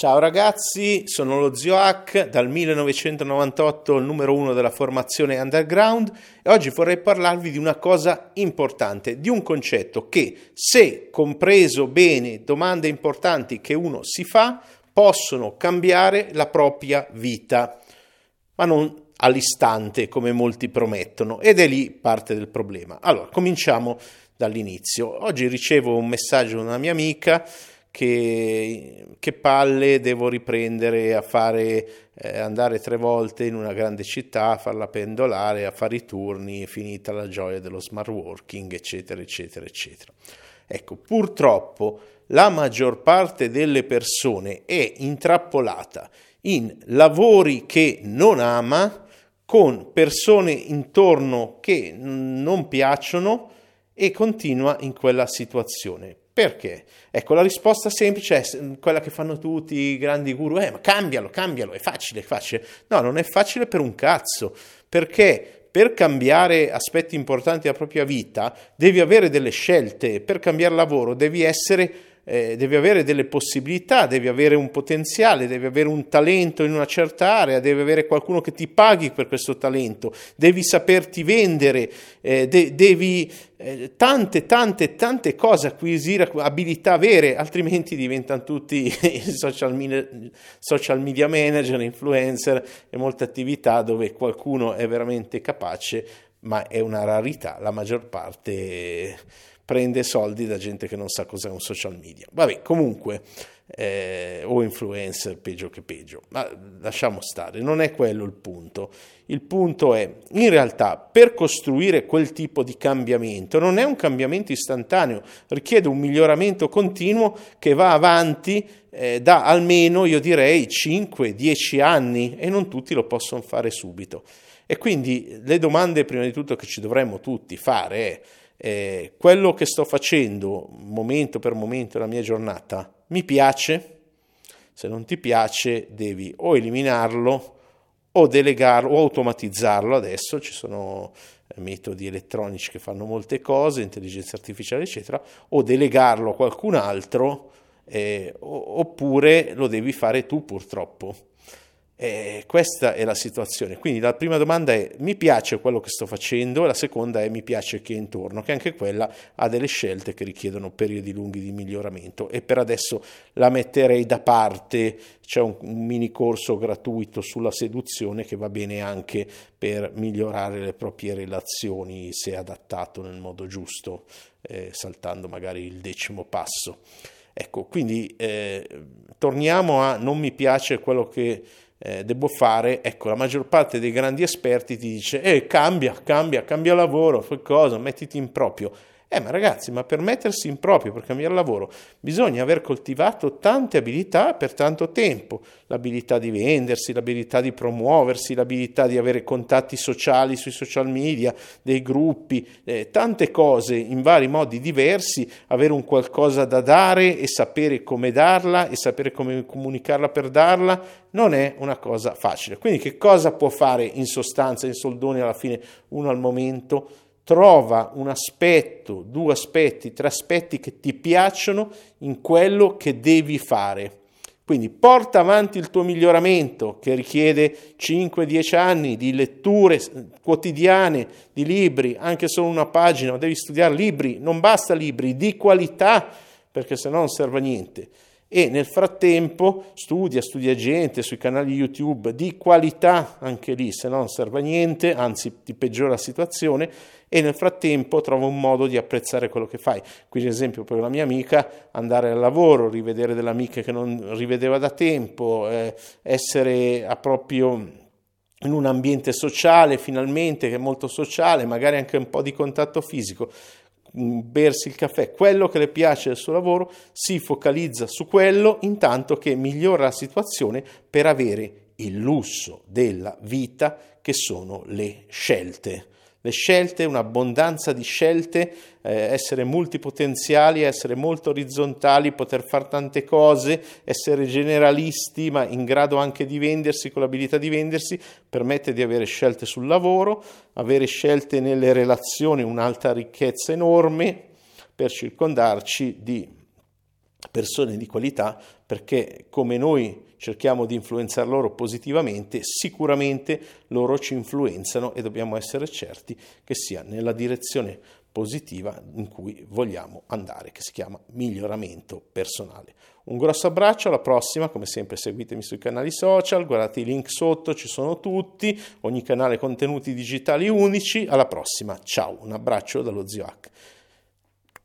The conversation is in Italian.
Ciao ragazzi, sono lo Zio Hack, dal 1998 il numero uno della formazione underground e oggi vorrei parlarvi di una cosa importante, di un concetto che se compreso bene domande importanti che uno si fa possono cambiare la propria vita, ma non all'istante come molti promettono ed è lì parte del problema. Allora, cominciamo dall'inizio. Oggi ricevo un messaggio da una mia amica che, che palle devo riprendere a fare, eh, andare tre volte in una grande città, a farla pendolare, a fare i turni, finita la gioia dello smart working, eccetera, eccetera, eccetera. Ecco, purtroppo la maggior parte delle persone è intrappolata in lavori che non ama, con persone intorno che non piacciono e continua in quella situazione. Perché? Ecco, la risposta semplice è quella che fanno tutti i grandi guru, eh, ma cambialo, cambialo, è facile, è facile. No, non è facile per un cazzo, perché per cambiare aspetti importanti della propria vita devi avere delle scelte, per cambiare lavoro devi essere eh, devi avere delle possibilità, devi avere un potenziale, devi avere un talento in una certa area, devi avere qualcuno che ti paghi per questo talento, devi saperti vendere, eh, de- devi eh, tante, tante, tante cose acquisire, abilità vere, altrimenti diventano tutti social media, social media manager, influencer e molte attività dove qualcuno è veramente capace, ma è una rarità, la maggior parte prende soldi da gente che non sa cos'è un social media. Vabbè, comunque, eh, o influencer, peggio che peggio, ma lasciamo stare, non è quello il punto. Il punto è, in realtà, per costruire quel tipo di cambiamento, non è un cambiamento istantaneo, richiede un miglioramento continuo che va avanti eh, da almeno, io direi, 5-10 anni e non tutti lo possono fare subito. E quindi le domande, prima di tutto, che ci dovremmo tutti fare è eh, quello che sto facendo momento per momento nella mia giornata mi piace? Se non ti piace devi o eliminarlo o delegarlo o automatizzarlo. Adesso ci sono eh, metodi elettronici che fanno molte cose, intelligenza artificiale eccetera, o delegarlo a qualcun altro eh, oppure lo devi fare tu purtroppo. Eh, questa è la situazione. Quindi la prima domanda è mi piace quello che sto facendo, la seconda è mi piace chi è intorno, che anche quella ha delle scelte che richiedono periodi lunghi di miglioramento e per adesso la metterei da parte, c'è un, un mini corso gratuito sulla seduzione che va bene anche per migliorare le proprie relazioni se adattato nel modo giusto, eh, saltando magari il decimo passo. Ecco, quindi eh, torniamo a non mi piace quello che eh, devo fare, ecco, la maggior parte dei grandi esperti ti dice, eh, cambia, cambia, cambia lavoro, fai cosa, mettiti in proprio. Eh, ma ragazzi, ma per mettersi in proprio, per cambiare lavoro, bisogna aver coltivato tante abilità per tanto tempo. L'abilità di vendersi, l'abilità di promuoversi, l'abilità di avere contatti sociali sui social media, dei gruppi, eh, tante cose in vari modi diversi, avere un qualcosa da dare e sapere come darla e sapere come comunicarla per darla, non è una cosa facile. Quindi che cosa può fare in sostanza, in soldoni alla fine uno al momento? Trova un aspetto, due aspetti, tre aspetti che ti piacciono in quello che devi fare. Quindi porta avanti il tuo miglioramento che richiede 5-10 anni di letture quotidiane di libri, anche solo una pagina, devi studiare libri, non basta libri di qualità perché se no non serve a niente e nel frattempo studia, studia gente sui canali YouTube di qualità, anche lì se no non serve a niente, anzi ti peggiora la situazione e nel frattempo trova un modo di apprezzare quello che fai. Quindi ad esempio per la mia amica andare al lavoro, rivedere delle amiche che non rivedeva da tempo, eh, essere a proprio in un ambiente sociale finalmente che è molto sociale, magari anche un po' di contatto fisico bersi il caffè, quello che le piace del suo lavoro, si focalizza su quello intanto che migliora la situazione per avere il lusso della vita che sono le scelte le scelte, un'abbondanza di scelte, eh, essere multipotenziali, essere molto orizzontali, poter fare tante cose, essere generalisti ma in grado anche di vendersi con l'abilità di vendersi, permette di avere scelte sul lavoro, avere scelte nelle relazioni, un'alta ricchezza enorme per circondarci di persone di qualità perché come noi cerchiamo di influenzare loro positivamente, sicuramente loro ci influenzano e dobbiamo essere certi che sia nella direzione positiva in cui vogliamo andare, che si chiama miglioramento personale. Un grosso abbraccio, alla prossima, come sempre seguitemi sui canali social, guardate i link sotto, ci sono tutti, ogni canale contenuti digitali unici, alla prossima, ciao, un abbraccio dallo zio H.